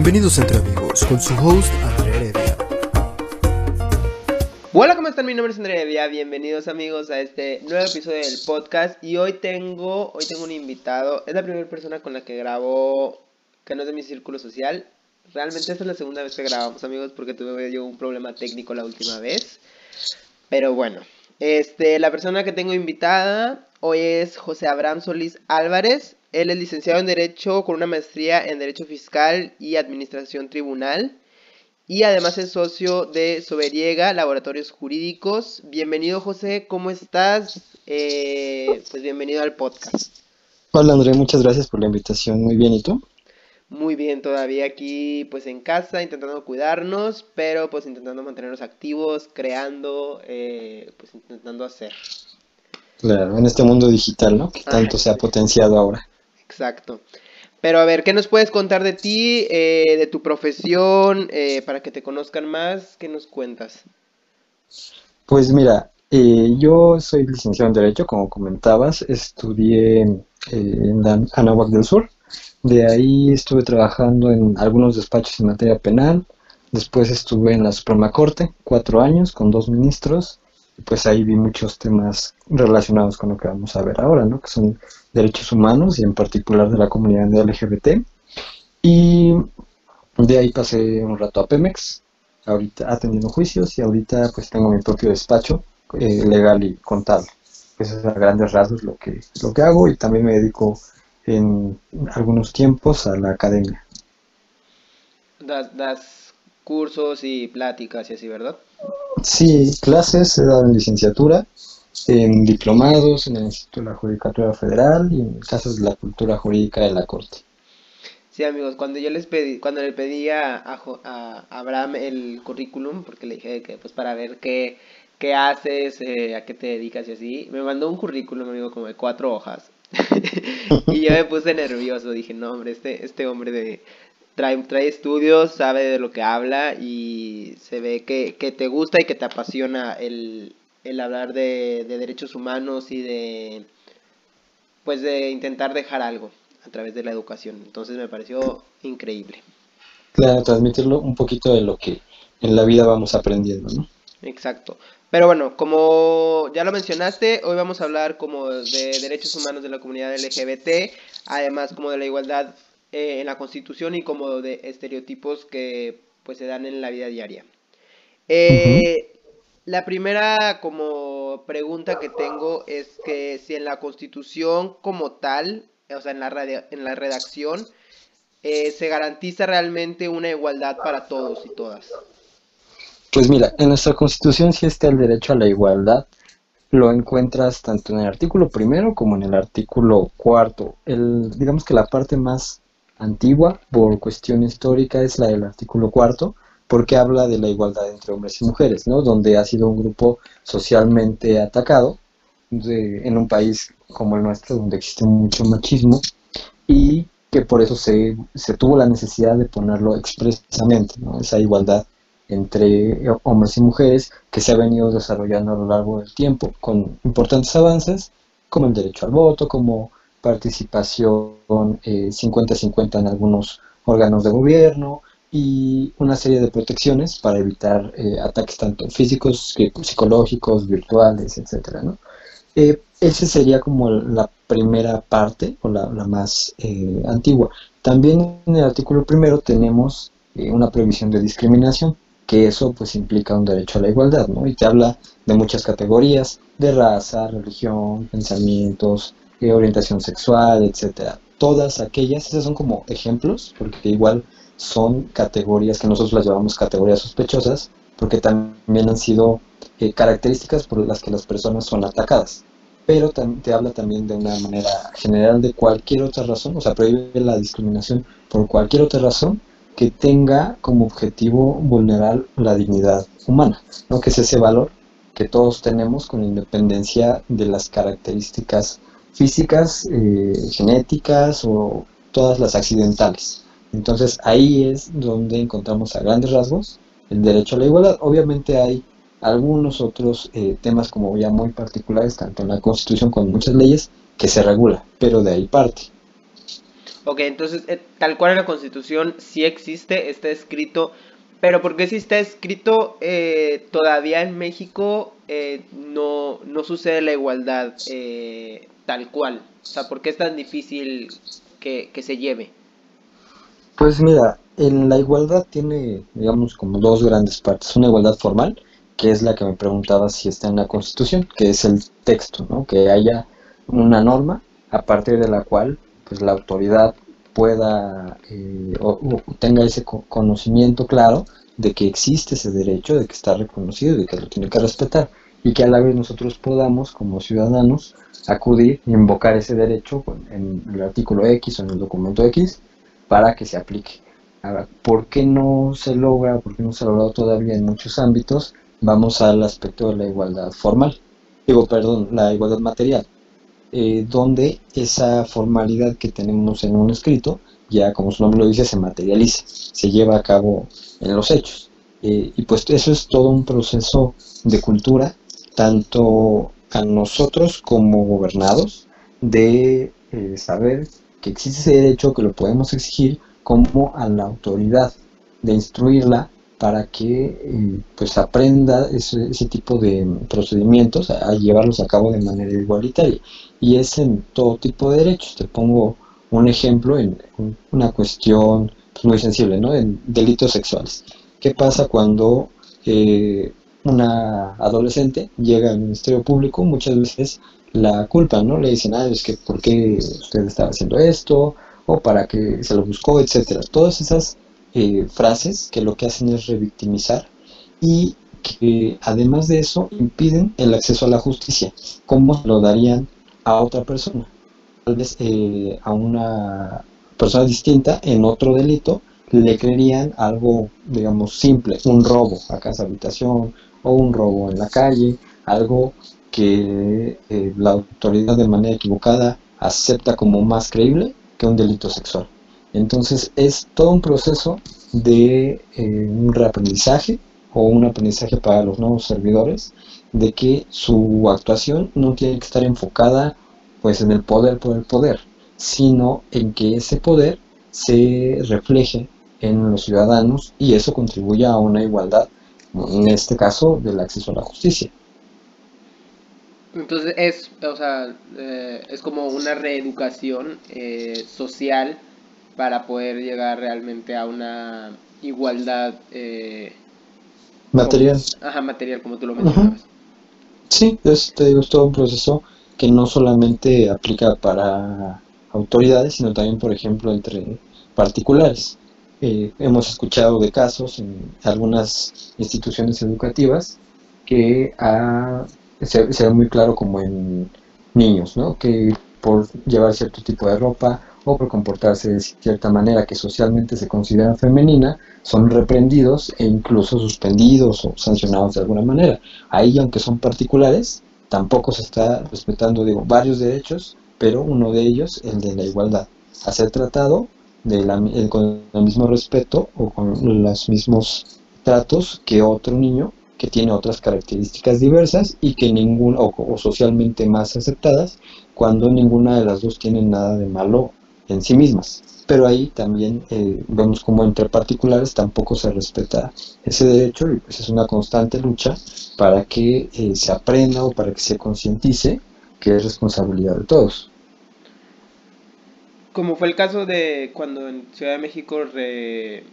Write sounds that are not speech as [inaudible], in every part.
Bienvenidos Entre Amigos con su host Andrea Heredia. Hola, ¿cómo están? Mi nombre es Andrea Heredia. Bienvenidos amigos a este nuevo episodio del podcast. Y hoy tengo, hoy tengo un invitado. Es la primera persona con la que grabo que no es de mi círculo social. Realmente esta es la segunda vez que grabamos amigos porque tuve yo un problema técnico la última vez. Pero bueno, este, la persona que tengo invitada hoy es José Abraham Solís Álvarez. Él es licenciado en Derecho con una maestría en Derecho Fiscal y Administración Tribunal. Y además es socio de Soberiega, Laboratorios Jurídicos. Bienvenido José, ¿cómo estás? Eh, pues bienvenido al podcast. Hola André, muchas gracias por la invitación. Muy bien, ¿y tú? Muy bien, todavía aquí pues en casa, intentando cuidarnos, pero pues intentando mantenernos activos, creando, eh, pues intentando hacer. Claro, en este mundo digital, ¿no? Que tanto se ha potenciado ahora. Exacto. Pero a ver, ¿qué nos puedes contar de ti, eh, de tu profesión, eh, para que te conozcan más? ¿Qué nos cuentas? Pues mira, eh, yo soy licenciado en Derecho, como comentabas, estudié en Anáhuac del Sur, de ahí estuve trabajando en algunos despachos en materia penal, después estuve en la Suprema Corte, cuatro años, con dos ministros, pues ahí vi muchos temas relacionados con lo que vamos a ver ahora, ¿no? Que son derechos humanos y en particular de la comunidad LGBT. Y de ahí pasé un rato a Pemex, ahorita atendiendo juicios y ahorita pues tengo mi propio despacho eh, legal y contable. Eso es a grandes rasgos lo que, lo que hago y también me dedico en algunos tiempos a la academia. Das, das cursos y pláticas y así, ¿verdad? Sí, clases he dado en licenciatura, en diplomados, en el Instituto de la Judicatura Federal y en casos de la cultura jurídica de la Corte. Sí, amigos, cuando yo les pedí, cuando le pedí a, a, Abraham el currículum, porque le dije que pues para ver qué, qué haces, eh, a qué te dedicas y así, me mandó un currículum, amigo, como de cuatro hojas. [laughs] y yo me puse nervioso, dije, no, hombre, este, este hombre de, trae, estudios, sabe de lo que habla y se ve que, te gusta y que te apasiona el, hablar de, derechos humanos y de pues de intentar dejar algo a través de la educación. Entonces me pareció increíble. Claro, transmitirlo un poquito de lo que en la vida vamos aprendiendo, ¿no? Exacto. Pero bueno, como ya lo mencionaste, hoy vamos a hablar como de derechos humanos de la comunidad LGBT, además como de la igualdad eh, en la constitución y como de estereotipos que pues se dan en la vida diaria. Eh, la primera como pregunta que tengo es que si en la constitución como tal, o sea, en la, en la redacción, eh, se garantiza realmente una igualdad para todos y todas. Pues mira, en nuestra constitución sí está el derecho a la igualdad. Lo encuentras tanto en el artículo primero como en el artículo cuarto. El, digamos que la parte más antigua por cuestión histórica es la del artículo cuarto, porque habla de la igualdad entre hombres y mujeres, ¿no? Donde ha sido un grupo socialmente atacado en un país como el nuestro, donde existe mucho machismo y que por eso se, se tuvo la necesidad de ponerlo expresamente, ¿no? Esa igualdad entre hombres y mujeres que se ha venido desarrollando a lo largo del tiempo con importantes avances, como el derecho al voto, como participación 50-50 eh, en algunos órganos de gobierno y una serie de protecciones para evitar eh, ataques tanto físicos, psicológicos, virtuales, etcétera, ¿no? Eh, esa sería como la primera parte o la, más antigua. También en el artículo primero tenemos una previsión de discriminación, que eso pues implica un derecho a la igualdad, ¿no? Y te habla de muchas categorías, de raza, religión, pensamientos, orientación sexual, etcétera. Todas aquellas, esas son como ejemplos, porque igual son categorías que nosotros las llamamos categorías sospechosas, porque también han sido eh, características por las que las personas son atacadas. Pero te habla también de una manera general de cualquier otra razón, o sea, prohíbe la discriminación por cualquier otra razón que tenga como objetivo vulnerar la dignidad humana, ¿no? que es ese valor que todos tenemos con independencia de las características físicas, eh, genéticas o todas las accidentales. Entonces ahí es donde encontramos a grandes rasgos el derecho a la igualdad. Obviamente hay algunos otros eh, temas como ya muy particulares, tanto en la Constitución como en muchas leyes, que se regula, pero de ahí parte. Ok, entonces eh, tal cual en la Constitución sí existe, está escrito, pero porque si está escrito eh, todavía en México eh, no, no sucede la igualdad tal cual? O sea, ¿por qué es tan difícil que, que se lleve? Pues mira, en la igualdad tiene, digamos, como dos grandes partes. Una igualdad formal, que es la que me preguntaba si está en la Constitución, que es el texto, ¿no? Que haya una norma a partir de la cual pues la autoridad pueda eh, o, tenga ese co- conocimiento claro de que existe ese derecho, de que está reconocido de que lo tiene que respetar y que a la vez nosotros podamos como ciudadanos acudir y invocar ese derecho en el artículo X o en el documento X para que se aplique. Ahora, ¿por qué no se logra, por qué no se ha logrado todavía en muchos ámbitos? Vamos al aspecto de la igualdad formal, digo, perdón, la igualdad material eh, donde esa formalidad que tenemos en un escrito, ya como su nombre lo dice, se materializa, se lleva a cabo en los hechos. Eh, y pues eso es todo un proceso de cultura, tanto a nosotros como gobernados, de eh, saber que existe ese derecho, que lo podemos exigir, como a la autoridad, de instruirla para que eh, pues aprenda ese, tipo de procedimientos, a, llevarlos a cabo de manera igualitaria y es en todo tipo de derechos. Te pongo un ejemplo en un- una cuestión pues, muy sensible, ¿no? En delitos sexuales. ¿Qué pasa cuando eh, una adolescente llega al Ministerio Público? Muchas veces la culpan, ¿no? Le dicen, ah, es que ¿por qué usted estaba haciendo esto? O para qué se lo buscó, etcétera. Todas esas eh, frases que lo que hacen es revictimizar y que además de eso impiden el acceso a la justicia. ¿Cómo se lo darían a otra persona? Tal vez eh, a una persona distinta en otro delito le creerían algo, digamos, simple, un robo a casa habitación o un robo en la calle, algo que eh, la autoridad de manera equivocada acepta como más creíble que un delito sexual. Entonces es todo un proceso de eh, un reaprendizaje o un aprendizaje para los nuevos servidores de que su actuación no tiene que estar enfocada pues en el poder por el poder, sino en que ese poder se refleje en los ciudadanos y eso contribuya a una igualdad, en este caso del acceso a la justicia. Entonces es, o sea, eh, es como una reeducación eh, social para poder llegar realmente a una igualdad eh, Material. como- ajá, material, como tú lo mencionabas. Sí, es, te digo, es todo un proceso que no solamente aplica para autoridades, sino también, por ejemplo, entre particulares. Eh, hemos escuchado de casos en algunas instituciones educativas que ha- se, se ve muy claro como en niños, ¿no? Que por llevar cierto tipo de ropa o por comportarse de cierta manera que socialmente se considera femenina, son reprendidos e incluso suspendidos o sancionados de alguna manera. Ahí, aunque son particulares, tampoco se está respetando, digo, varios derechos, pero uno de ellos, el de la igualdad, a ser tratado de la eh, con el mismo respeto o con los mismos tratos que otro niño que tiene otras características diversas y que ningún o, socialmente más aceptadas cuando ninguna de las dos tiene nada de malo en sí mismas. Pero ahí también eh, vemos como entre particulares tampoco se respeta ese derecho y pues es una constante lucha para que eh, se aprenda o para que se concientice que es responsabilidad de todos. Como fue el caso de cuando en Ciudad de México, re-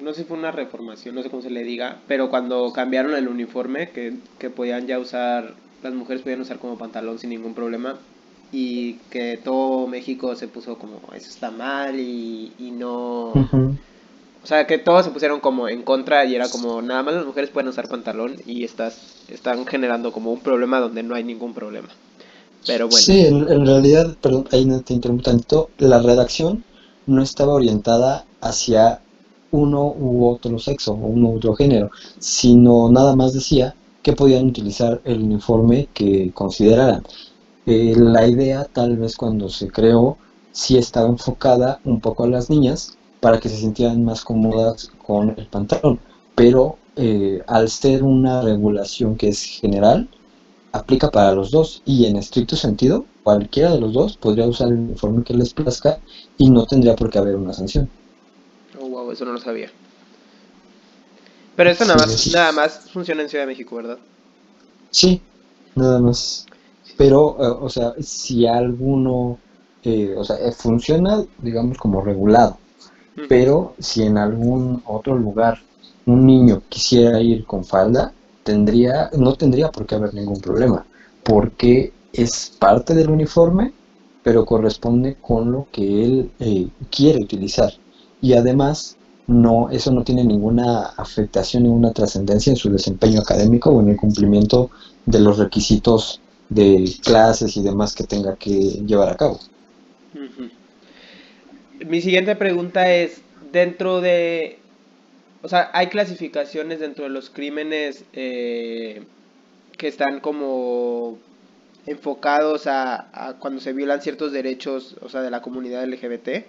no sé si fue una reformación, no sé cómo se le diga, pero cuando cambiaron el uniforme, que, que podían ya usar, las mujeres podían usar como pantalón sin ningún problema, y que todo México se puso como, eso está mal y, y no... O sea, que todos se pusieron como en contra y era como, nada más las mujeres pueden usar pantalón y estás, están generando como un problema donde no hay ningún problema. Pero bueno. Sí, en, en realidad, perdón, ahí no te interrumpo tantito, la redacción no estaba orientada hacia uno u otro sexo o uno u otro género, sino nada más decía que podían utilizar el uniforme que consideraran. Eh, la idea, tal vez cuando se creó, sí estaba enfocada un poco a las niñas para que se sintieran más cómodas con el pantalón, pero eh, al ser una regulación que es general, aplica para los dos y en estricto sentido cualquiera de los dos podría usar el uniforme que les plazca y no tendría por qué haber una sanción. Wow, eso no lo sabía. Pero eso nada más, nada más funciona en Ciudad de México, ¿verdad? Sí, nada más. Pero, eh, o sea, si alguno, eh, o sea, eh, funciona, digamos, como regulado. Pero si en algún otro lugar un niño quisiera ir con falda, tendría, no tendría por qué haber ningún problema, porque es parte del uniforme, pero corresponde con lo que él quiere utilizar. Y además, no, eso no tiene ninguna afectación, ninguna trascendencia en su desempeño académico o en el cumplimiento de los requisitos de clases y demás que tenga que llevar a cabo. Mi siguiente pregunta es, dentro de, o sea, hay clasificaciones dentro de los crímenes eh, que están como enfocados a, cuando se violan ciertos derechos, o sea, de la comunidad LGBT.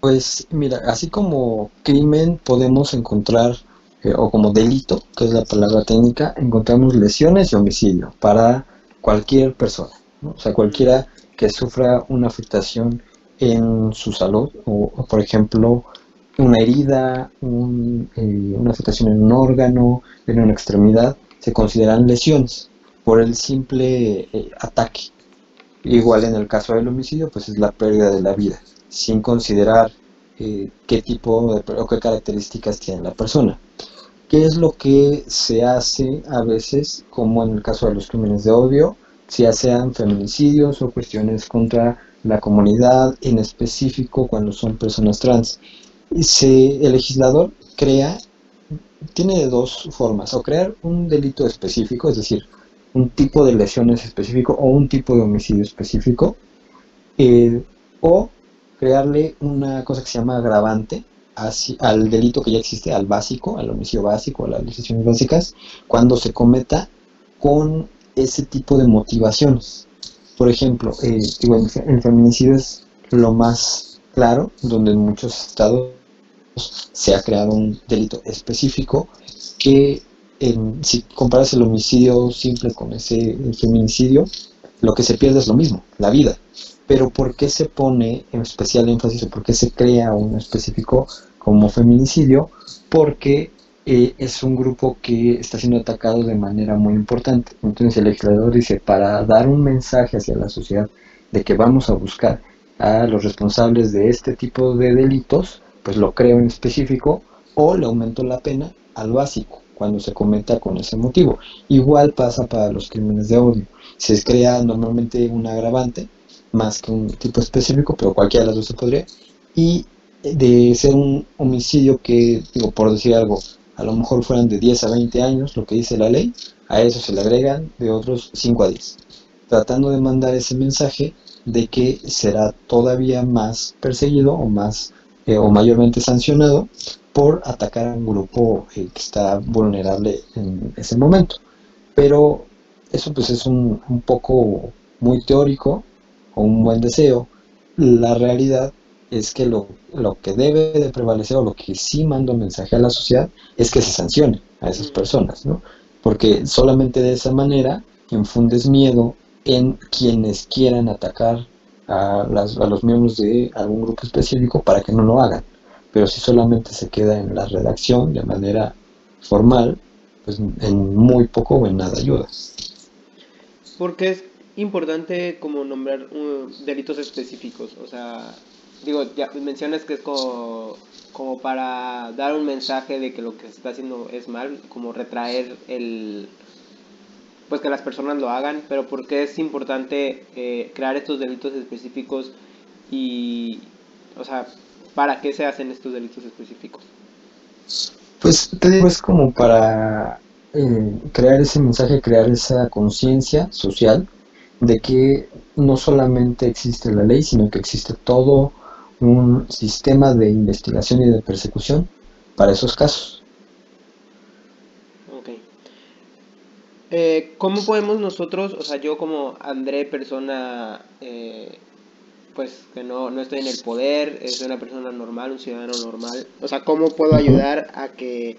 Pues mira, así como crimen podemos encontrar, eh, o como delito, que es la palabra técnica, encontramos lesiones y homicidio para cualquier persona, o sea, cualquiera que sufra una afectación en su salud, o, por ejemplo, una herida, eh, una afectación en un órgano, en una extremidad, se consideran lesiones por el simple eh, ataque. Igual en el caso del homicidio, pues es la pérdida de la vida sin considerar eh, qué tipo de, o qué características tiene la persona. ¿Qué es lo que se hace a veces, como en el caso de los crímenes de odio, si sean feminicidios o cuestiones contra la comunidad, en específico cuando son personas trans? Se, el legislador crea, tiene dos formas, o crear un delito específico, es decir, un tipo de lesiones específico o un tipo de homicidio específico, eh, o crearle una cosa que se llama agravante al delito que ya existe, al básico, al homicidio básico, a las lesiones básicas, cuando se cometa con ese tipo de motivaciones. Por ejemplo, eh, el feminicidio es lo más claro, donde en muchos estados se ha creado un delito específico que si comparas el homicidio simple con ese feminicidio, lo que se pierde es lo mismo, la vida. Pero ¿por qué se pone en especial énfasis o por qué se crea un específico como feminicidio? Porque eh, es un grupo que está siendo atacado de manera muy importante. Entonces el legislador dice, para dar un mensaje hacia la sociedad de que vamos a buscar a los responsables de este tipo de delitos, pues lo creo en específico o le aumento la pena al básico cuando se cometa con ese motivo. Igual pasa para los crímenes de odio. Se crea normalmente un agravante más que un tipo específico, pero cualquiera de las dos se podría. Y de ser un homicidio que, digo, por decir algo, a lo mejor fueran de 10 a 20 años, lo que dice la ley, a eso se le agregan de otros 5 a 10, tratando de mandar ese mensaje de que será todavía más perseguido o más eh, o mayormente sancionado por atacar a un grupo eh, que está vulnerable en ese momento. Pero eso pues es un, un poco muy teórico o un buen deseo, la realidad es que lo, lo, que debe de prevalecer o lo que sí manda un mensaje a la sociedad es que se sancione a esas personas, ¿no? Porque solamente de esa manera infundes miedo en quienes quieran atacar a, las, a los miembros de algún grupo específico para que no lo hagan. Pero si solamente se queda en la redacción de manera formal, pues en muy poco o en nada ayuda. Porque importante como nombrar uh, delitos específicos. O sea, digo, ya mencionas que es como, como para dar un mensaje de que lo que se está haciendo es mal, como retraer el pues que las personas lo hagan, pero ¿por qué es importante eh, crear estos delitos específicos y, o sea, para qué se hacen estos delitos específicos? Pues te digo, es como para eh, crear ese mensaje, crear esa conciencia social de que no solamente existe la ley, sino que existe todo un sistema de investigación y de persecución para esos casos. Ok. Eh, ¿Cómo podemos nosotros, o sea, yo como André, persona, eh, pues que no, no estoy en el poder, soy una persona normal, un ciudadano normal, o sea, ¿cómo puedo ayudar a que,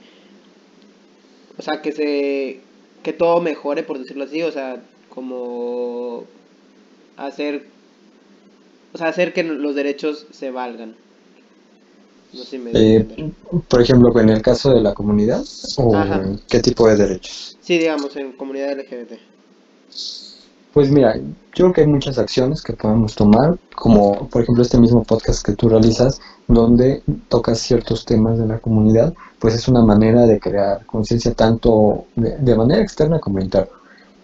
o sea, que se que todo mejore, por decirlo así, o sea, como hacer, o sea, hacer que los derechos se valgan. No sé si me eh, por ejemplo, en el caso de la comunidad, o qué tipo de derechos. Sí, digamos, en comunidad LGBT. Pues mira, yo creo que hay muchas acciones que podemos tomar, como por ejemplo este mismo podcast que tú realizas, donde tocas ciertos temas de la comunidad, pues es una manera de crear conciencia tanto de, manera externa como interna,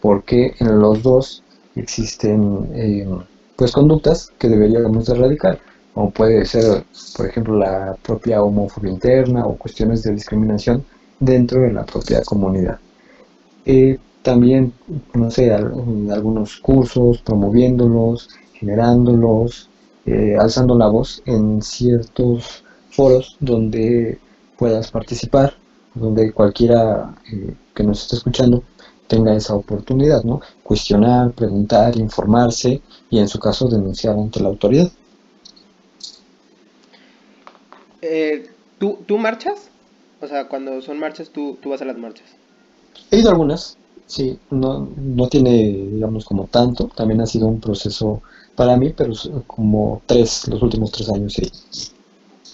porque en los dos existen eh, pues conductas que deberíamos erradicar, como puede ser, por ejemplo, la propia homofobia interna o cuestiones de discriminación dentro de la propia comunidad. Eh, también, no sé, algunos cursos, promoviéndolos, generándolos, eh, alzando la voz en ciertos foros donde puedas participar, donde cualquiera que nos esté escuchando tenga esa oportunidad, ¿no? Cuestionar, preguntar, informarse y en su caso denunciar ante la autoridad. Eh, ¿tú, ¿Tú marchas? O sea, cuando son marchas, ¿tú, tú vas a las marchas? He ido algunas, Sí, no, no tiene, digamos, como tanto. También ha sido un proceso para mí, pero como tres, los últimos tres años, sí.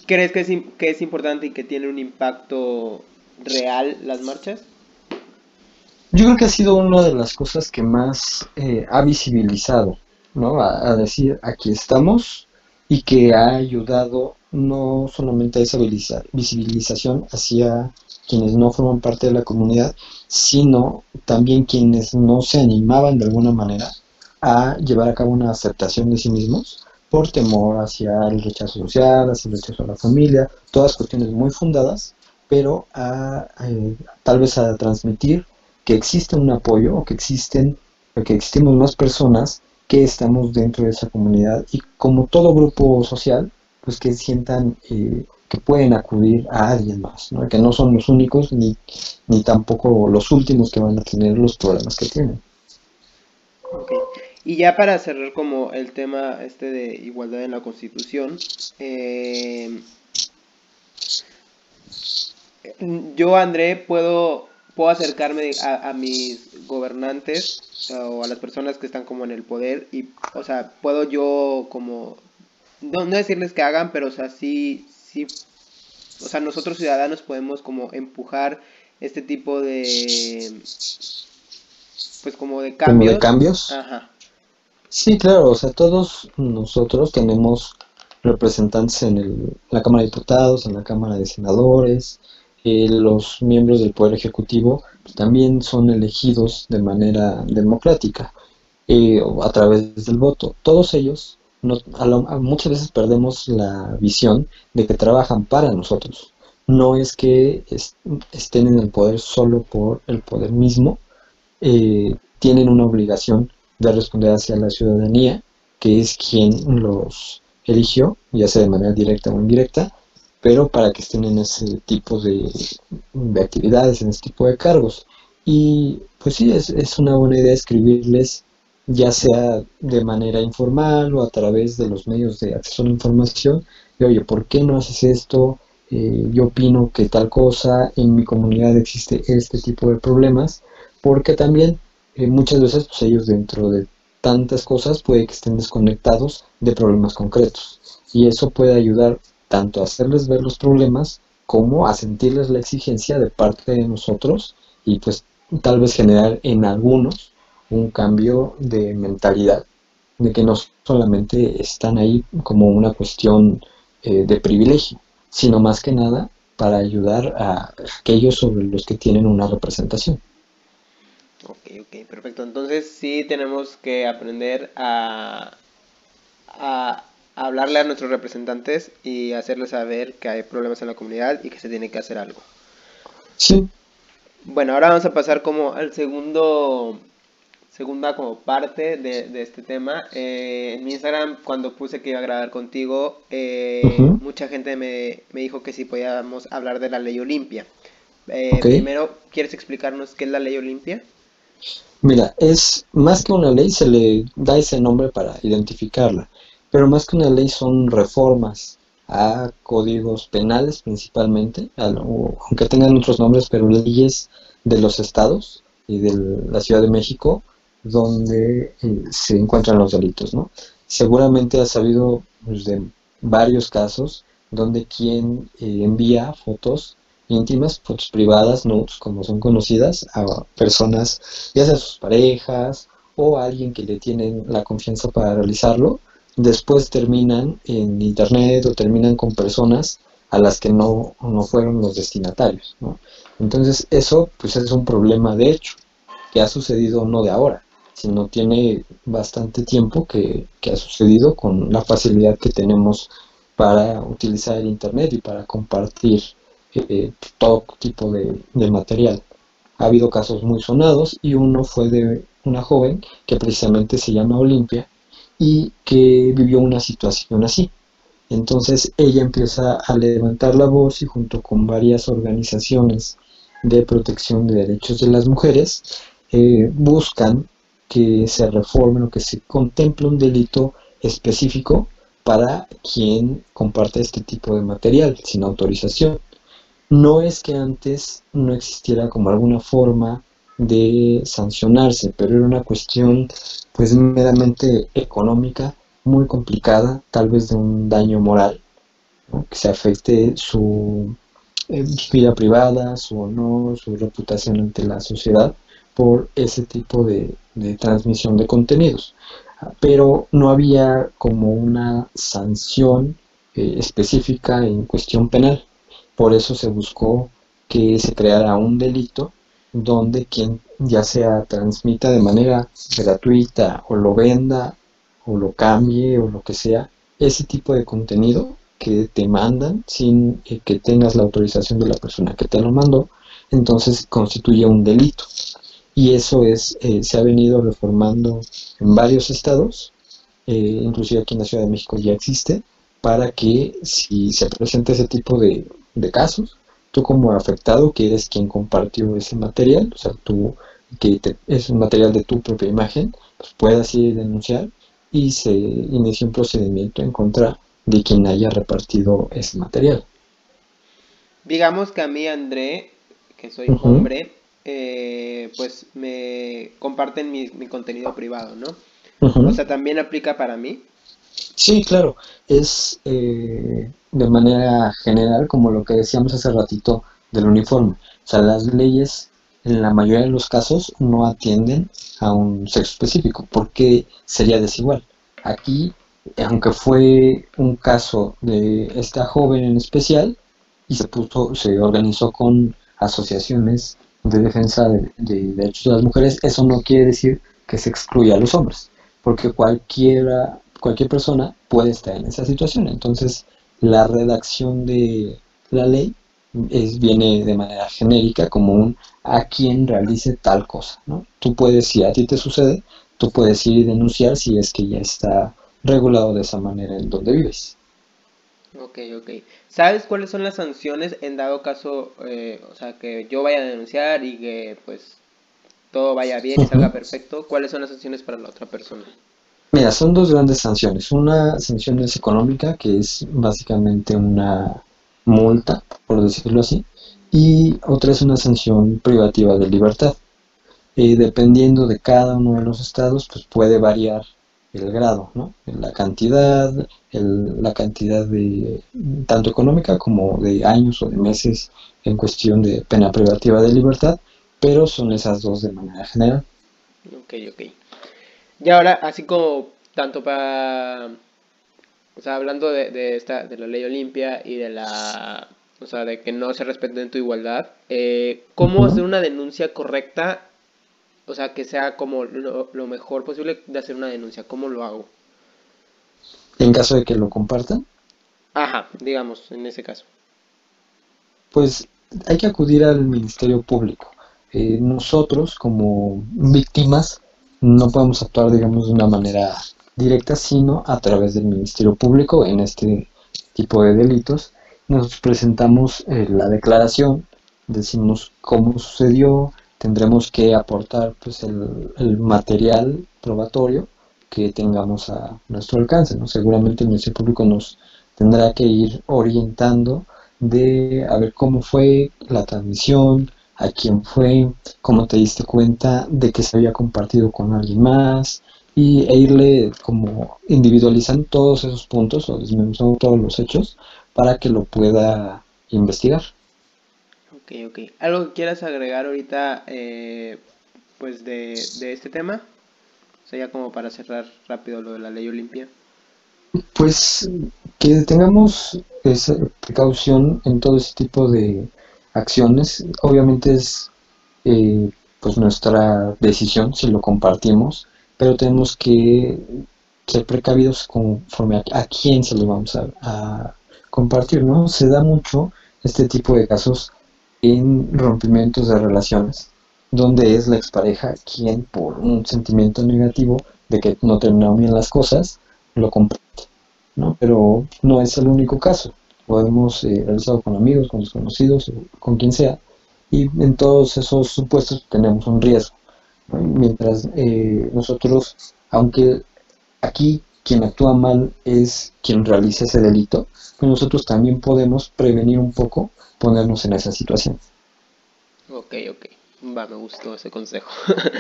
¿Crees que es, que es importante y que tiene un impacto real las marchas? Yo creo que ha sido una de las cosas que más eh, ha visibilizado, ¿no? A, decir, aquí estamos y que ha ayudado no solamente a esa visibilización hacia quienes no forman parte de la comunidad, sino también quienes no se animaban de alguna manera a llevar a cabo una aceptación de sí mismos por temor hacia el rechazo social, hacia el rechazo a la familia, todas cuestiones muy fundadas, pero a, eh, tal vez a transmitir que existe un apoyo o que existen que existimos más personas que estamos dentro de esa comunidad y como todo grupo social, pues que sientan eh, que pueden acudir a alguien más, ¿no? que no son los únicos ni, ni tampoco los últimos que van a tener los problemas que tienen. Y ya para cerrar como el tema este de igualdad en la Constitución, eh, yo André puedo puedo acercarme a, a, mis gobernantes o a las personas que están como en el poder y o sea puedo yo como no, no decirles que hagan pero o sea sí sí, o sea, nosotros ciudadanos podemos como empujar este tipo de, pues como de cambios. de cambios? Ajá. Sí, claro, o sea, todos nosotros tenemos representantes en el, la Cámara de Diputados, en la Cámara de Senadores, eh, los miembros del Poder Ejecutivo también son elegidos de manera democrática eh, a través del voto. Todos ellos muchas veces perdemos la visión de que trabajan para nosotros. No es que estén en el poder solo por el poder mismo, eh, tienen una obligación de responder hacia la ciudadanía, que es quien los eligió, ya sea de manera directa o indirecta, pero para que estén en ese tipo de, actividades, en ese tipo de cargos. Y pues sí, es, es una buena idea escribirles ya sea de manera informal o a través de los medios de acceso a la información, de oye, ¿por qué no haces esto? Eh, yo opino que tal cosa, en mi comunidad existe este tipo de problemas, porque también eh, muchas veces pues, ellos dentro de tantas cosas puede que estén desconectados de problemas concretos y eso puede ayudar tanto hacerles ver los problemas como a sentirles la exigencia de parte de nosotros y pues tal vez generar en algunos un cambio de mentalidad, de que no solamente están ahí como una cuestión eh, de privilegio, sino más que nada para ayudar a aquellos sobre los que tienen una representación. Ok, ok, perfecto. Entonces sí tenemos que aprender a, a hablarle a nuestros representantes y hacerles saber que hay problemas en la comunidad y que se tiene que hacer algo. Sí. Bueno, ahora vamos a pasar como al segundo segunda como parte de, este tema. Eh, en mi Instagram, cuando puse que iba a grabar contigo, eh, mucha gente me, dijo que si podíamos hablar de la ley Olimpia. Eh, primero, ¿quieres explicarnos qué es la ley Olimpia? Mira, es más que una ley, se le da ese nombre para identificarla, pero más que una ley son reformas a códigos penales principalmente, aunque tengan otros nombres, pero leyes de los estados y de la Ciudad de México donde eh, se encuentran los delitos, ¿no? Seguramente has sabido pues, de varios casos donde quien eh, envía fotos íntimas, fotos privadas, nudes, como son conocidas, a personas, ya sea sus parejas o a alguien que le tienen la confianza para realizarlo, después terminan en internet o terminan con personas a las que no, no fueron los destinatarios. ¿no? Entonces eso pues es un problema de hecho, que ha sucedido no de ahora, sino tiene bastante tiempo que, que ha sucedido con la facilidad que tenemos para utilizar el Internet y para compartir eh, todo tipo de, de, material. Ha habido casos muy sonados y uno fue de una joven que precisamente se llama Olimpia y que vivió una situación así. Entonces ella empieza a levantar la voz y junto con varias organizaciones de protección de derechos de las mujeres eh, buscan que se reforme o que se contemple un delito específico para quien comparte este tipo de material sin autorización. No es que antes no existiera como alguna forma de sancionarse, pero era una cuestión pues meramente económica, muy complicada, tal vez de un daño moral, que se afecte su eh, vida privada, su honor, su reputación ante la sociedad por ese tipo de, de transmisión de contenidos pero no había como una sanción eh, específica en cuestión penal. Por eso se buscó que se creara un delito donde quien ya sea transmita de manera gratuita o lo venda o lo cambie o lo que sea, ese tipo de contenido que te mandan sin eh, que tengas la autorización de la persona que te lo mandó, entonces constituye un delito. Y eso es eh, se ha venido reformando en varios estados, eh, inclusive aquí en la Ciudad de México ya existe, para que si se presenta ese tipo de, casos, tú como afectado, que eres quien compartió ese material, o sea, tú que es un material de tu propia imagen, pues puedas ir a denunciar y se inicie un procedimiento en contra de quien haya repartido ese material. Digamos que a mí, André, que soy hombre, eh, pues me comparten mi, contenido privado, ¿no? O sea, también aplica para mí. Sí, claro, es eh, de manera general como lo que decíamos hace ratito del uniforme. O sea, las leyes en la mayoría de los casos no atienden a un sexo específico porque sería desigual. Aquí, aunque fue un caso de esta joven en especial y se puso, se organizó con asociaciones de defensa de, derechos de las mujeres, eso no quiere decir que se excluya a los hombres, porque cualquiera, cualquier persona puede estar en esa situación. Entonces, la redacción de la ley es, viene de manera genérica como un a quien realice tal cosa. ¿no? Tú puedes, si a ti te sucede, tú puedes ir y denunciar si es que ya está regulado de esa manera en donde vives. Ok, ok. ¿Sabes cuáles son las sanciones en dado caso, eh, o sea, que yo vaya a denunciar y que pues todo vaya bien y salga perfecto? ¿Cuáles son las sanciones para la otra persona? Mira, son dos grandes sanciones. Una sanción es económica, que es básicamente una multa, por decirlo así, y otra es una sanción privativa de libertad. Y dependiendo de cada uno de los estados, pues puede variar el grado, ¿no? La cantidad, la cantidad de tanto económica como de años o de meses en cuestión de pena privativa de libertad, pero son esas dos de manera general. Ok, ok. Y ahora, así como tanto para, o sea, hablando de, esta, de la ley Olimpia y de la, o sea, de que no se respete tu igualdad, eh, ¿cómo hacer una denuncia correcta o sea, que sea como lo, mejor posible de hacer una denuncia. ¿Cómo lo hago? En caso de que lo compartan. Ajá, digamos, en ese caso. Pues hay que acudir al Ministerio Público. Eh, nosotros, como víctimas, no podemos actuar, digamos, de una manera directa, sino a través del Ministerio Público en este tipo de delitos. Nos presentamos eh, la declaración, decimos cómo sucedió, tendremos que aportar pues el, material probatorio que tengamos a nuestro alcance. ¿no? Seguramente el Ministerio Público nos tendrá que ir orientando de a ver cómo fue la transmisión, a quién fue, cómo te diste cuenta de que se había compartido con alguien más y, e irle como individualizando todos esos puntos o desmenuzando todos los hechos para que lo pueda investigar. Ok, ok. ¿Algo que quieras agregar ahorita eh, pues de, de este tema? O sea, ya como para cerrar rápido lo de la ley Olimpia. Pues que tengamos esa precaución en todo ese tipo de acciones. Obviamente es eh, pues nuestra decisión si lo compartimos, pero tenemos que ser precavidos conforme a, a quién se lo vamos a, compartir, ¿no? Se da mucho este tipo de casos en rompimientos de relaciones, donde es la expareja quien por un sentimiento negativo de que no terminaron bien las cosas, lo comparte, ¿no? Pero no es el único caso. Podemos eh, realizarlo con amigos, con desconocidos, con quien sea, y en todos esos supuestos tenemos un riesgo. Mientras eh, nosotros, aunque aquí quien actúa mal es quien realiza ese delito, pues nosotros también podemos prevenir un poco ponernos en esa situación. Ok, ok. Va, me gustó ese consejo.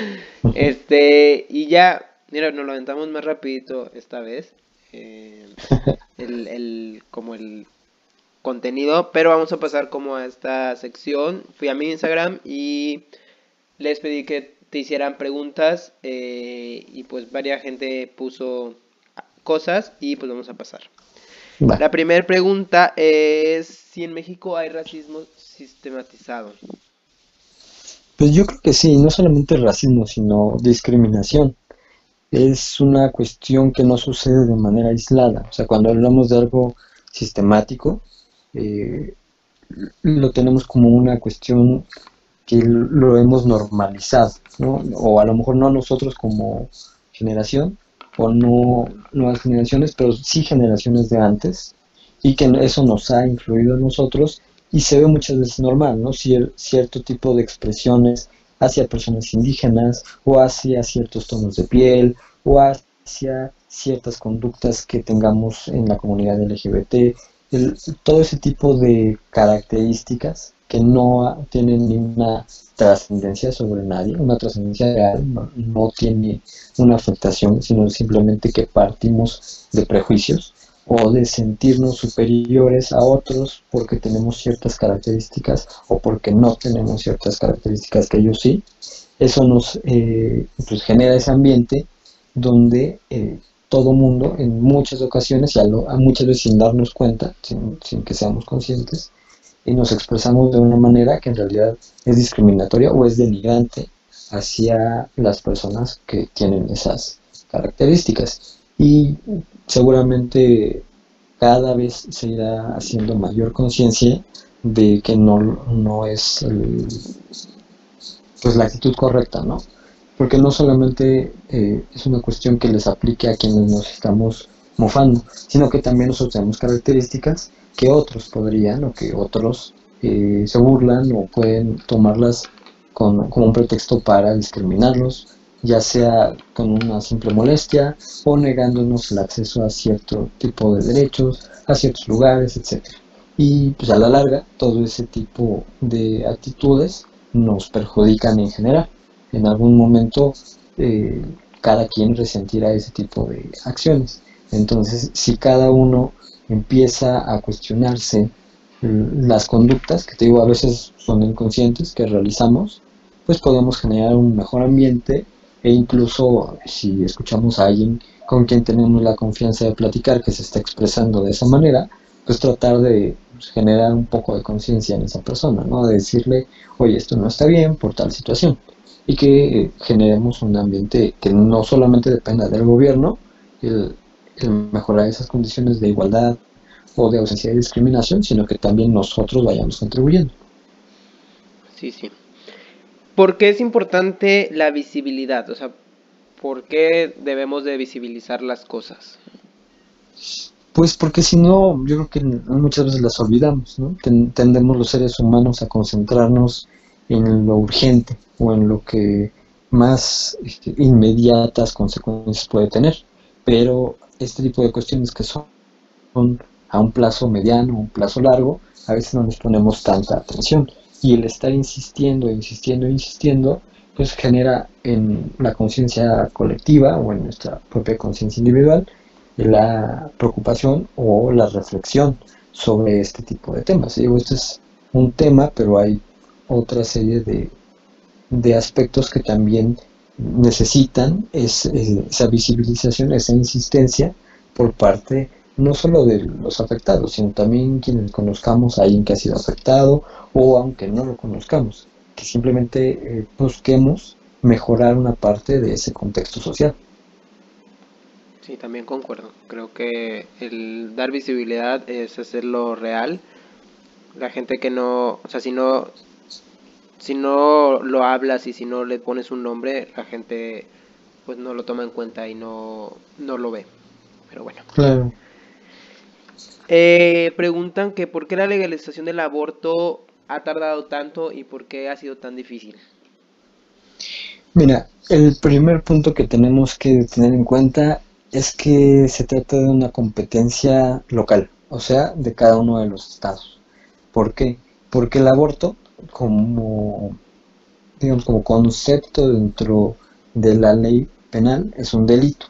[laughs] este, y ya, mira, nos lo aventamos más rapidito esta vez. Eh, [laughs] el, el, como el contenido, pero vamos a pasar como a esta sección. Fui a mi Instagram y les pedí que te hicieran preguntas eh, y pues varias gente puso cosas y pues vamos a pasar. Vale. La primera pregunta es si en México hay racismo sistematizado. Pues yo creo que sí, no solamente racismo, sino discriminación. Es una cuestión que no sucede de manera aislada. O sea, cuando hablamos de algo sistemático, eh, lo tenemos como una cuestión que lo hemos normalizado, ¿no? O a lo mejor no nosotros como generación, o no nuevas generaciones, pero sí generaciones de antes, y que eso nos ha influido en nosotros y se ve muchas veces normal, ¿no? Cier cierto tipo de expresiones hacia personas indígenas o hacia ciertos tonos de piel o hacia ciertas conductas que tengamos en la comunidad LGBT, el, todo ese tipo de características que no tienen ninguna trascendencia sobre nadie, una trascendencia real, no, tiene una afectación, sino simplemente que partimos de prejuicios o de sentirnos superiores a otros porque tenemos ciertas características o porque no tenemos ciertas características que ellos sí. Eso nos eh, pues genera ese ambiente donde eh, todo mundo en muchas ocasiones y a, muchas veces sin darnos cuenta, sin, sin, que seamos conscientes, y nos expresamos de una manera que en realidad es discriminatoria o es denigrante hacia las personas que tienen esas características. Y seguramente cada vez se irá haciendo mayor conciencia de que no, no es el, pues la actitud correcta, ¿no? Porque no solamente eh, es una cuestión que les aplique a quienes nos estamos mofando, sino que también nosotros tenemos características que otros podrían o que otros eh, se burlan o pueden tomarlas con, como un pretexto para discriminarlos, ya sea con una simple molestia o negándonos el acceso a cierto tipo de derechos, a ciertos lugares, etc. Y pues a la larga todo ese tipo de actitudes nos perjudican en general en algún momento eh, cada quien resentirá ese tipo de acciones. Entonces, si cada uno empieza a cuestionarse las conductas, que te digo a veces son inconscientes, que realizamos, pues podemos generar un mejor ambiente e incluso si escuchamos a alguien con quien tenemos la confianza de platicar que se está expresando de esa manera, pues tratar de generar un poco de conciencia en esa persona, ¿no? De decirle, oye, esto no está bien por tal situación y que generemos un ambiente que no solamente dependa del gobierno, el, el, mejorar esas condiciones de igualdad o de ausencia de discriminación, sino que también nosotros vayamos contribuyendo. Sí, sí. ¿Por qué es importante la visibilidad? O sea, ¿por qué debemos de visibilizar las cosas? Pues porque si no, yo creo que muchas veces las olvidamos, ¿no? Tendemos los seres humanos a concentrarnos en lo urgente o en lo que más este, inmediatas consecuencias puede tener. Pero este tipo de cuestiones que son, a un plazo mediano, un plazo largo, a veces no les ponemos tanta atención. Y el estar insistiendo, insistiendo, insistiendo, pues genera en la conciencia colectiva o en nuestra propia conciencia individual la preocupación o la reflexión sobre este tipo de temas. Digo, este es un tema, pero hay otra serie de, de aspectos que también necesitan esa visibilización, esa insistencia por parte no solo de los afectados, sino también quienes conozcamos a alguien que ha sido afectado o aunque no lo conozcamos, que simplemente eh, busquemos mejorar una parte de ese contexto social. Sí, también concuerdo. Creo que el dar visibilidad es hacerlo real. La gente que no, o sea, si no, si no lo hablas y si no le pones un nombre, la gente pues no lo toma en cuenta y no, no lo ve. Pero bueno. Claro. Eh, preguntan que por qué la legalización del aborto ha tardado tanto y por qué ha sido tan difícil. Mira, el primer punto que tenemos que tener en cuenta es que se trata de una competencia local, o sea, de cada uno de los estados. ¿Por qué? Porque el aborto, como, digamos, como concepto dentro de la ley penal, es un delito.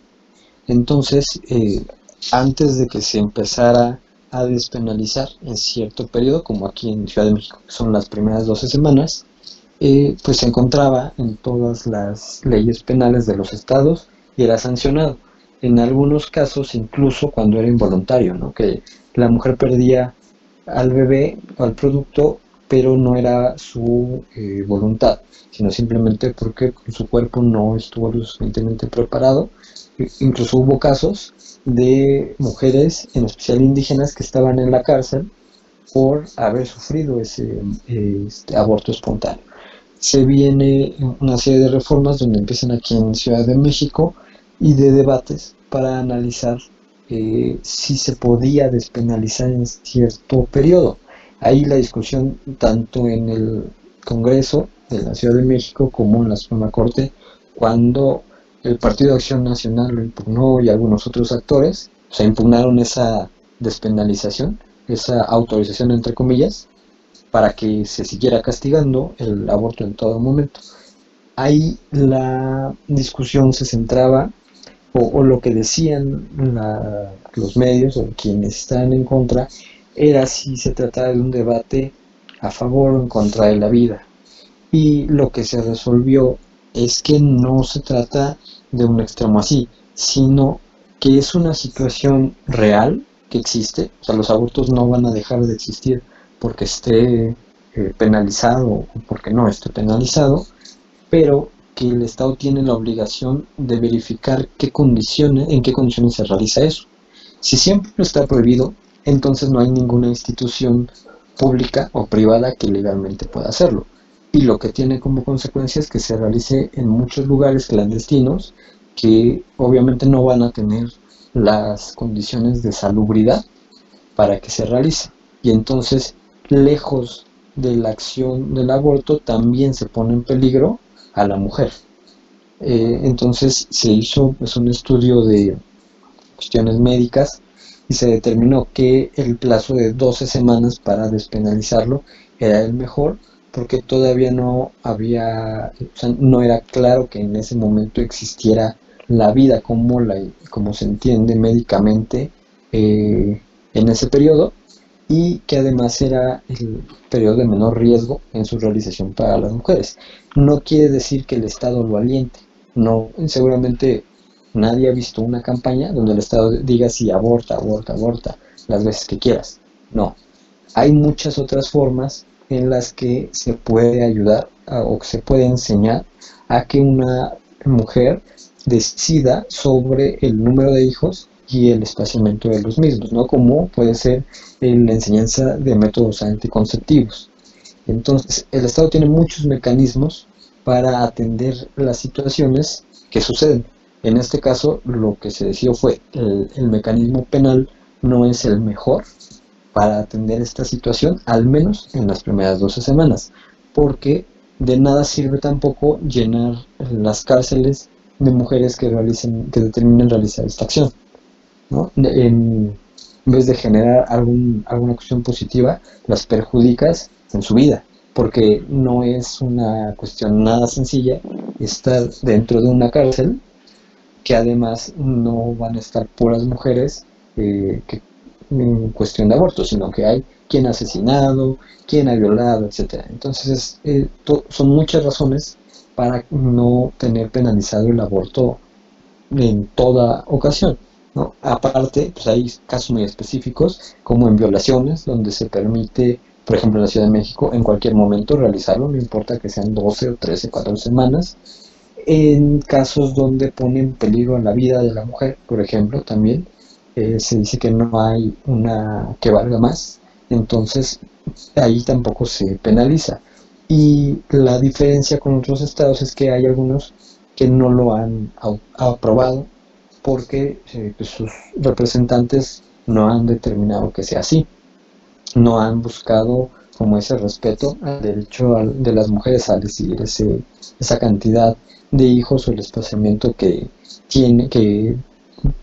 Entonces, eh, antes de que se empezara a despenalizar en cierto periodo, como aquí en Ciudad de México, que son las primeras 12 semanas, eh, pues se encontraba en todas las leyes penales de los estados y era sancionado. En algunos casos, incluso cuando era involuntario, ¿no? que la mujer perdía al bebé o al producto, pero no era su eh, voluntad, sino simplemente porque su cuerpo no estuvo lo suficientemente preparado. Incluso hubo casos de mujeres, en especial indígenas, que estaban en la cárcel por haber sufrido ese este, aborto espontáneo se viene una serie de reformas donde empiezan aquí en Ciudad de México y de debates para analizar eh, si se podía despenalizar en cierto periodo. Ahí la discusión tanto en el Congreso de la Ciudad de México como en la Suprema Corte, cuando el Partido de Acción Nacional lo impugnó y algunos otros actores, se impugnaron esa despenalización, esa autorización entre comillas, para que se siguiera castigando el aborto en todo momento. Ahí la discusión se centraba, o, lo que decían los medios o quienes están en contra, era si se trataba de un debate a favor o en contra de la vida. Y lo que se resolvió es que no se trata de un extremo así, sino que es una situación real que existe, o sea, los abortos no van a dejar de existir porque esté eh, penalizado o porque no esté penalizado, pero que el Estado tiene la obligación de verificar qué condiciones, en qué condiciones se realiza eso. Si siempre está prohibido, entonces no hay ninguna institución pública o privada que legalmente pueda hacerlo. Y lo que tiene como consecuencia es que se realice en muchos lugares clandestinos que obviamente no van a tener las condiciones de salubridad para que se realice. Y entonces lejos de la acción del aborto, también se pone en peligro a la mujer. Eh, entonces se hizo pues, un estudio de cuestiones médicas y se determinó que el plazo de 12 semanas para despenalizarlo era el mejor porque todavía no había, no era claro que en ese momento existiera la vida como, la, como se entiende médicamente eh, en ese periodo y que además era el periodo de menor riesgo en su realización para las mujeres. No quiere decir que el Estado lo aliente, no, seguramente nadie ha visto una campaña donde el Estado diga si aborta, aborta, aborta las veces que quieras. No, hay muchas otras formas en las que se puede ayudar o se puede enseñar a que una mujer decida sobre el número de hijos y el espaciamiento de los mismos, ¿no? Como puede ser la enseñanza de métodos anticonceptivos. Entonces, el Estado tiene muchos mecanismos para atender las situaciones que suceden. En este caso, lo que se decidió fue el, el mecanismo penal no es el mejor para atender esta situación, al menos en las primeras 12 semanas, porque de nada sirve tampoco llenar las cárceles de mujeres que realicen, que determinen realizar esta acción. En, vez de generar algún, alguna cuestión positiva, las perjudicas en su vida. porque no es una cuestión nada sencilla estar dentro de una cárcel que además no van a estar puras mujeres eh, en cuestión de aborto, sino que hay quien ha asesinado, quien ha violado, etcétera. Entonces, eh, son muchas razones para no tener penalizado el aborto en toda ocasión. ¿no? Aparte, pues hay casos muy específicos, como en violaciones, donde se permite, por ejemplo, en la Ciudad de México, en cualquier momento realizarlo, no importa que sean 12 o 13, 14 semanas. En casos donde pone en peligro la vida de la mujer, por ejemplo, también eh, se dice que no hay una que valga más, entonces ahí tampoco se penaliza. Y la diferencia con otros estados es que hay algunos que no lo han aprobado porque eh, pues, sus representantes no han determinado que sea así. No han buscado como ese respeto al derecho de las mujeres a decidir ese, esa cantidad de hijos o el espaciamiento que tiene que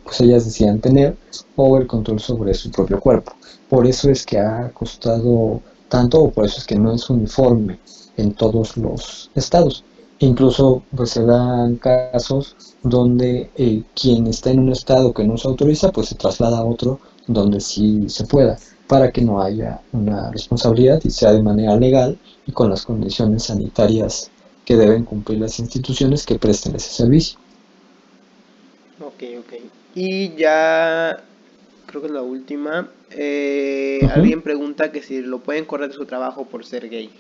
pues ellas decían tener o el control sobre su propio cuerpo. Por eso es que ha costado tanto o por eso es que no es uniforme en todos los estados. Incluso pues se dan casos donde eh, quien está en un estado que no se autoriza pues se traslada a otro donde sí se pueda para que no haya una responsabilidad y sea de manera legal y con las condiciones sanitarias que deben cumplir las instituciones que presten ese servicio. Ok, ok. Y ya creo que es la última. Eh, alguien pregunta que si lo pueden correr de su trabajo por ser gay.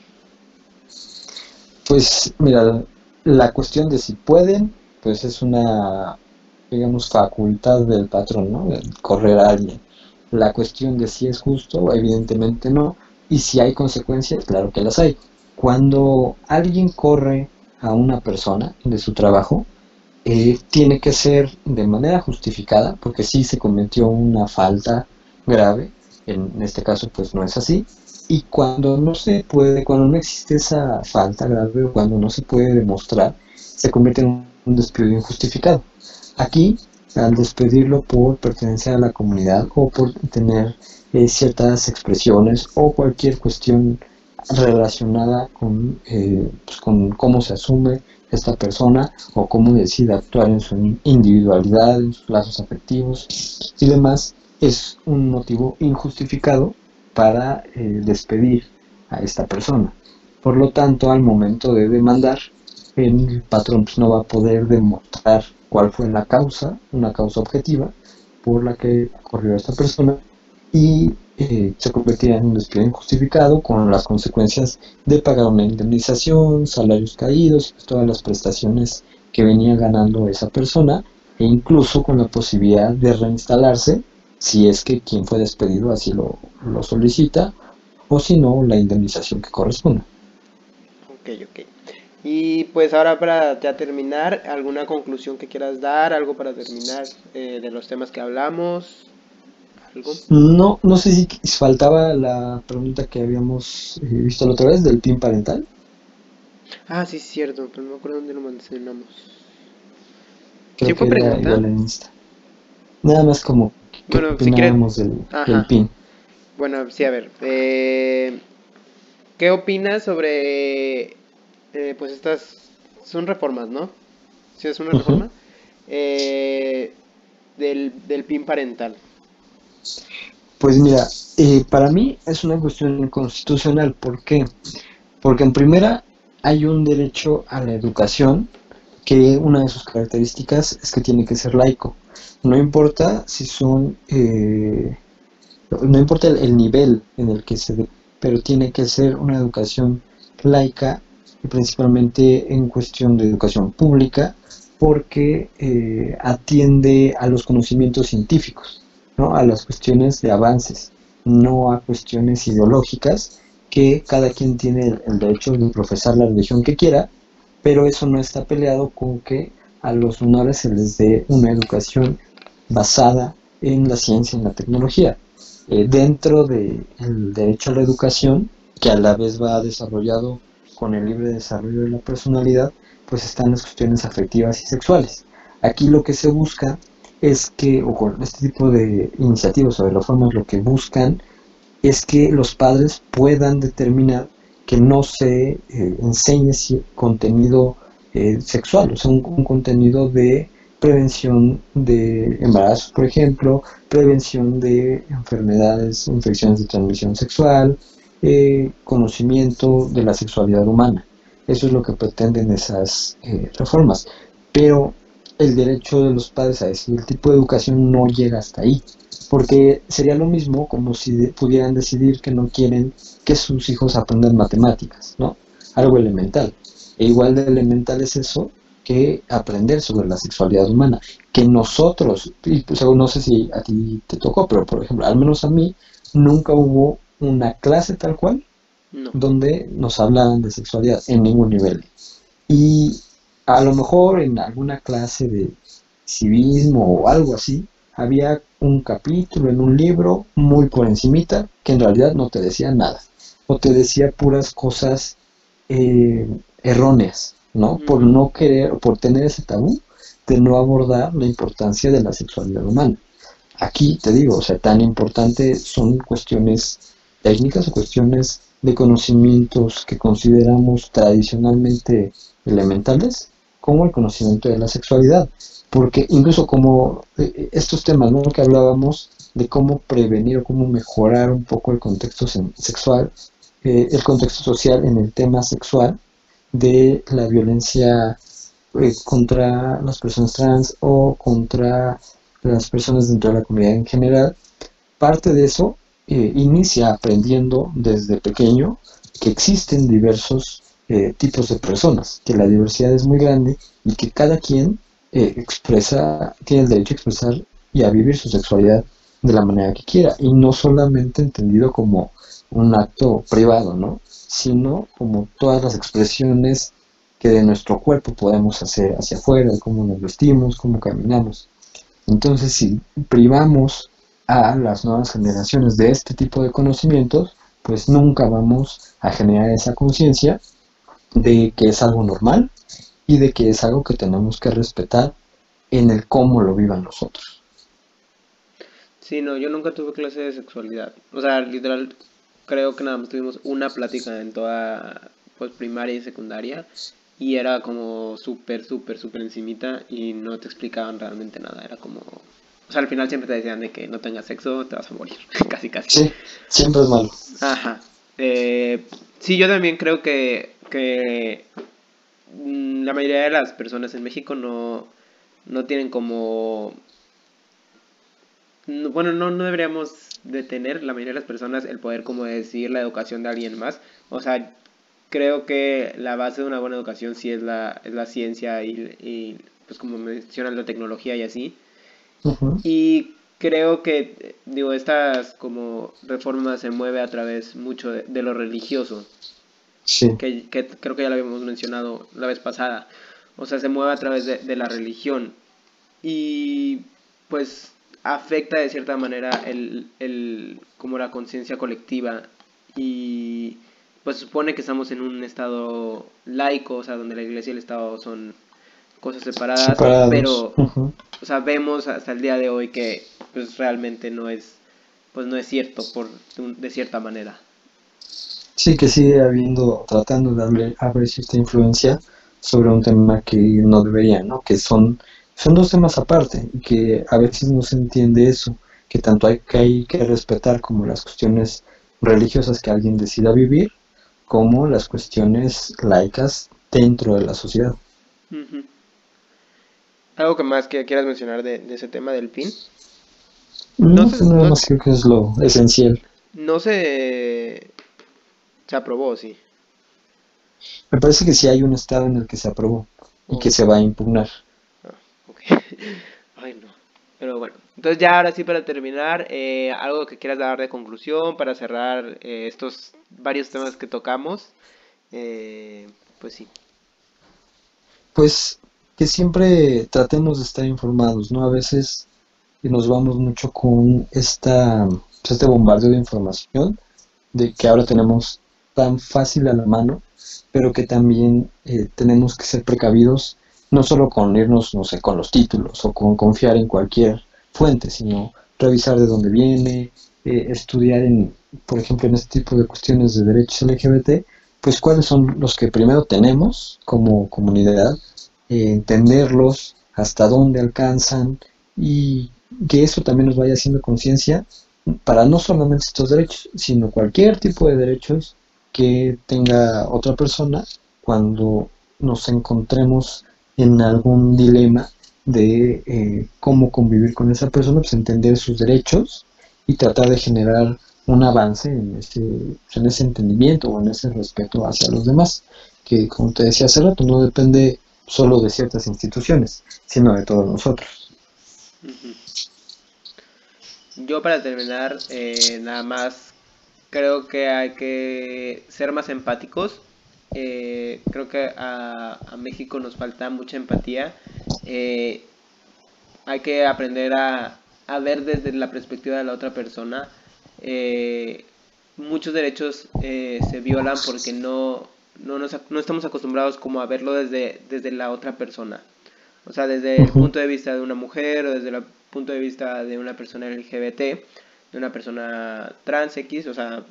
Pues mira, la cuestión de si pueden, pues es una, digamos, facultad del patrón, ¿no? correr a alguien. La cuestión de si es justo, evidentemente no. Y si hay consecuencias, claro que las hay. Cuando alguien corre a una persona de su trabajo, eh, tiene que ser de manera justificada, porque si se cometió una falta grave, en este caso pues no es así, y cuando no se puede, cuando no existe esa falta grave o cuando no se puede demostrar, se convierte en un despido injustificado. Aquí, al despedirlo por pertenecer a la comunidad o por tener eh, ciertas expresiones o cualquier cuestión relacionada con, eh, pues, con cómo se asume esta persona o cómo decide actuar en su individualidad, en sus lazos afectivos y demás, es un motivo injustificado para eh, despedir a esta persona. Por lo tanto, al momento de demandar, el patrón pues, no va a poder demostrar cuál fue la causa, una causa objetiva por la que ocurrió esta persona y eh, se convertirá en un despido injustificado con las consecuencias de pagar una indemnización, salarios caídos, todas las prestaciones que venía ganando esa persona e incluso con la posibilidad de reinstalarse si es que quien fue despedido así lo, lo solicita, o si no, la indemnización que corresponda. Ok, ok. Y pues ahora para ya terminar, ¿alguna conclusión que quieras dar? ¿Algo para terminar eh, de los temas que hablamos? ¿Algo? No, no sé si faltaba la pregunta que habíamos eh, visto la otra vez del PIN parental. Ah, sí, es cierto, pero no me acuerdo dónde lo mencionamos. ¿Sí fue pregunta? Nada más como bueno, si del, PIN? Bueno, sí, a ver. Eh, ¿Qué opinas sobre, eh, pues estas, son reformas, ¿no? Sí, es una reforma. Eh, del, del PIN parental. Pues mira, para mí es una cuestión inconstitucional. ¿Por qué? Porque en primera hay un derecho a la educación que una de sus características es que tiene que ser laico. No importa si son, eh, no importa el, nivel en el que se pero tiene que ser una educación laica y principalmente en cuestión de educación pública porque eh, atiende a los conocimientos científicos, ¿no? a las cuestiones de avances, no a cuestiones ideológicas que cada quien tiene el derecho de profesar la religión que quiera, pero eso no está peleado con que a los menores se les dé una educación basada en la ciencia y en la tecnología. Eh, dentro del derecho a la educación, que a la vez va desarrollado con el libre desarrollo de la personalidad, pues están las cuestiones afectivas y sexuales. Aquí lo que se busca es que, o con este tipo de iniciativas o de reformas, lo que buscan es que los padres puedan determinar que no se eh, enseñe contenido eh, sexual, o sea, un, contenido de prevención de embarazos, por ejemplo, prevención de enfermedades, infecciones de transmisión sexual, eh, conocimiento de la sexualidad humana. Eso es lo que pretenden esas reformas. Pero el derecho de los padres a decir el tipo de educación no llega hasta ahí porque sería lo mismo como si pudieran decidir que no quieren que sus hijos aprendan matemáticas, ¿no? Algo elemental. E igual de elemental es eso que aprender sobre la sexualidad humana. Que nosotros, y pues no sé si a ti te tocó, pero por ejemplo, al menos a mí, nunca hubo una clase tal cual donde nos hablaran de sexualidad en ningún nivel. Y a lo mejor en alguna clase de civismo o algo así, había un capítulo en un libro muy por encimita que en realidad no te decía nada o te decía puras cosas eh, erróneas, ¿no? Por no querer o por tener ese tabú de no abordar la importancia de la sexualidad humana. Aquí te digo, o sea, tan importante son cuestiones técnicas o cuestiones de conocimientos que consideramos tradicionalmente elementales, como el conocimiento de la sexualidad porque incluso como eh, estos temas ¿no? que hablábamos de cómo prevenir o cómo mejorar un poco el contexto sexual, eh, el contexto social en el tema sexual, de la violencia eh, contra las personas trans o contra las personas dentro de la comunidad en general, parte de eso inicia aprendiendo desde pequeño que existen diversos tipos de personas, que la diversidad es muy grande y que cada quien eh, expresa, tiene el derecho a expresar y a vivir su sexualidad de la manera que quiera y no solamente entendido como un acto privado, ¿no? Sino como todas las expresiones que de nuestro cuerpo podemos hacer hacia afuera, cómo nos vestimos, cómo caminamos. Entonces, si privamos a las nuevas generaciones de este tipo de conocimientos, pues nunca vamos a generar esa conciencia de que es algo normal y de que es algo que tenemos que respetar en el cómo lo vivan los otros. Sí, no, yo nunca tuve clase de sexualidad. O sea, literal, creo que nada más tuvimos una plática en toda pues, primaria y secundaria y era como súper, súper, súper encimita y no te explicaban realmente nada. Era como... O sea, al final siempre te decían de que no tengas sexo, te vas a morir. [laughs] casi, casi. Sí, siempre es malo. Ajá. Eh, sí, yo también creo que, que Mm, la mayoría de las personas en México no, no tienen como... bueno, no, no deberíamos detener la mayoría de las personas el poder como decidir la educación de alguien más. O sea, creo que la base de una buena educación sí es la, es la ciencia y, pues como mencionan la tecnología y así. Y creo que, digo, estas como reformas se mueve a través mucho de lo religioso. Que, creo que ya lo habíamos mencionado la vez pasada. O sea, se mueve a través de, la religión. Y pues afecta de cierta manera el, el como la conciencia colectiva. Y pues supone que estamos en un estado laico, o sea, donde la iglesia y el estado son cosas separadas, pero o sea, vemos hasta el día de hoy que pues realmente no es pues no es cierto por de cierta manera. Sí, que sigue habiendo, tratando de haber cierta influencia sobre un tema que no debería, ¿no? Que son, son dos temas aparte y que a veces no se entiende eso, que tanto hay que, hay que respetar como las cuestiones religiosas que alguien decida vivir, como las cuestiones laicas dentro de la sociedad. ¿Algo que más que quieras mencionar de, ese tema del PIN? No, no, más creo que es lo esencial. No se se aprobó, sí. Me parece que sí hay un estado en el que se aprobó y que se va a impugnar. Ah, ok. [laughs] Ay, no. Pero bueno, entonces ya ahora sí para terminar, eh, algo que quieras dar de conclusión para cerrar eh, estos varios temas que tocamos, eh, pues sí. Pues que siempre tratemos de estar informados, ¿no? A veces nos vamos mucho con esta, pues, este bombardeo de información de que ahora tenemos tan fácil a la mano, pero que también eh, tenemos que ser precavidos, no solo con irnos, no sé, con los títulos o con confiar en cualquier fuente, sino revisar de dónde viene, eh, estudiar en, por ejemplo, en este tipo de cuestiones de derechos LGBT, pues cuáles son los que primero tenemos como comunidad, eh, entenderlos, hasta dónde alcanzan y que eso también nos vaya haciendo conciencia para no solamente estos derechos, sino cualquier tipo de derechos que tenga otra persona cuando nos encontremos en algún dilema de eh, cómo convivir con esa persona, pues entender sus derechos y tratar de generar un avance en ese, en ese entendimiento o en ese respeto hacia los demás, que como te decía hace rato, no depende solo de ciertas instituciones, sino de todos nosotros. Yo para terminar, eh, nada más creo que hay que ser más empáticos. Eh, creo que a, México nos falta mucha empatía. Eh, hay que aprender a, a, ver desde la perspectiva de la otra persona. muchos derechos se violan porque no, no, nos, no estamos acostumbrados como a verlo desde, desde la otra persona. O sea, desde el punto de vista de una mujer o desde el punto de vista de una persona LGBT, de una persona trans X, o sea,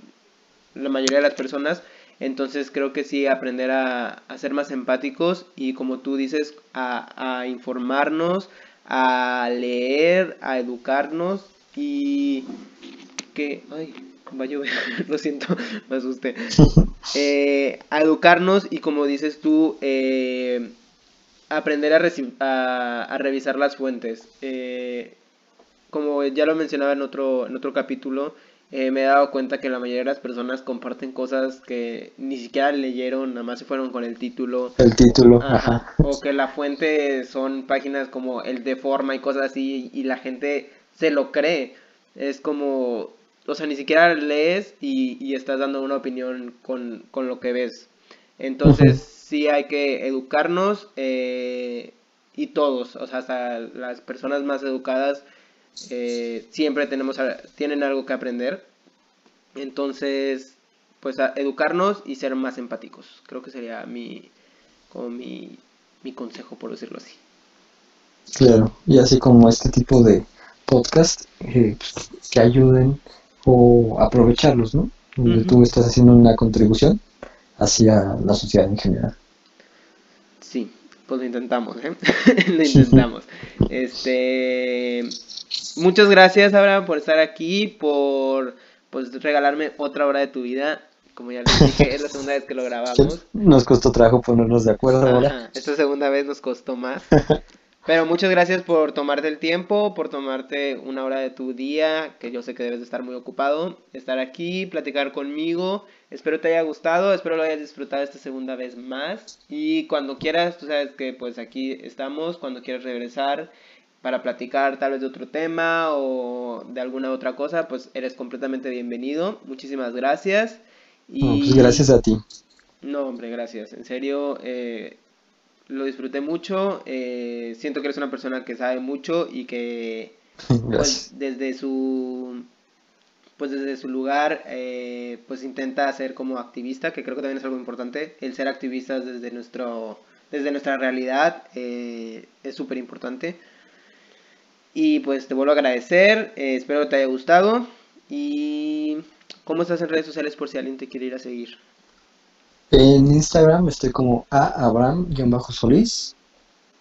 la mayoría de las personas. Entonces creo que sí, aprender a, ser más empáticos y como tú dices, a, a informarnos, a leer, a educarnos y que... Ay, va a llover, [laughs] lo siento, [laughs] me asusté. [laughs] Eh, a educarnos y como dices tú, eh, aprender a, a, revisar las fuentes. Eh, como ya lo mencionaba en otro, en otro capítulo, me he dado cuenta que la mayoría de las personas comparten cosas que ni siquiera leyeron, nada más se fueron con el título. El título, ajá. O que la fuente son páginas como el de forma y cosas así y la gente se lo cree. Es como, o sea, ni siquiera lees y, y estás dando una opinión con, con lo que ves. Entonces, sí hay que educarnos eh, y todos, o sea, hasta las personas más educadas eh, siempre tenemos, tienen algo que aprender. Entonces, pues a educarnos y ser más empáticos. Creo que sería mi, como mi, mi consejo, por decirlo así. Claro, y así como este tipo de podcast eh, que ayuden o aprovecharlos, ¿no? Donde tú estás haciendo una contribución hacia la sociedad en general. Sí, pues lo intentamos, ¿eh? [laughs] lo intentamos. Este, muchas gracias, Abraham, por estar aquí, por pues regalarme otra hora de tu vida. Como ya les dije, es la segunda vez que lo [laughs] grabamos. Nos costó trabajo ponernos de acuerdo ahora. Esta segunda vez nos costó más. [laughs] Pero muchas gracias por tomarte el tiempo, por tomarte una hora de tu día, que yo sé que debes de estar muy ocupado, estar aquí, platicar conmigo. Espero te haya gustado, espero lo hayas disfrutado esta segunda vez más. Y cuando quieras, tú sabes que pues aquí estamos, cuando quieras regresar para platicar tal vez de otro tema o de alguna otra cosa, pues eres completamente bienvenido. Muchísimas gracias. Y... pues gracias a ti. No, hombre, gracias. En serio, eh, lo disfruté mucho. Eh, siento que eres una persona que sabe mucho y que [laughs] pues, desde su pues desde su lugar eh, pues intenta ser como activista que creo que también es algo importante. El ser activistas desde nuestro desde nuestra realidad eh, es súper importante. Y pues te vuelvo a agradecer espero que te haya gustado. Y cómo estás en redes sociales por si alguien te quiere ir a seguir en Instagram estoy como a Abraham-Solís.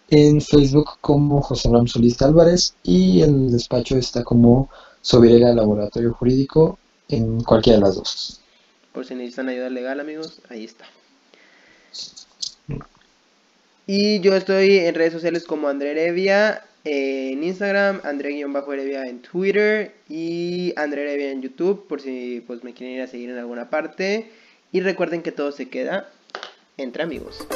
En Facebook como José Abraham Solís Álvarez. Y el despacho está como Sobirega Laboratorio Jurídico en cualquiera de las dos. Por si necesitan ayuda legal, amigos, ahí está. Y yo estoy en redes sociales como André Erevia en Instagram, André-Erevia en Twitter y André Erevia en YouTube, por si pues, me quieren ir a seguir en alguna parte. Y recuerden que todo se queda entre amigos.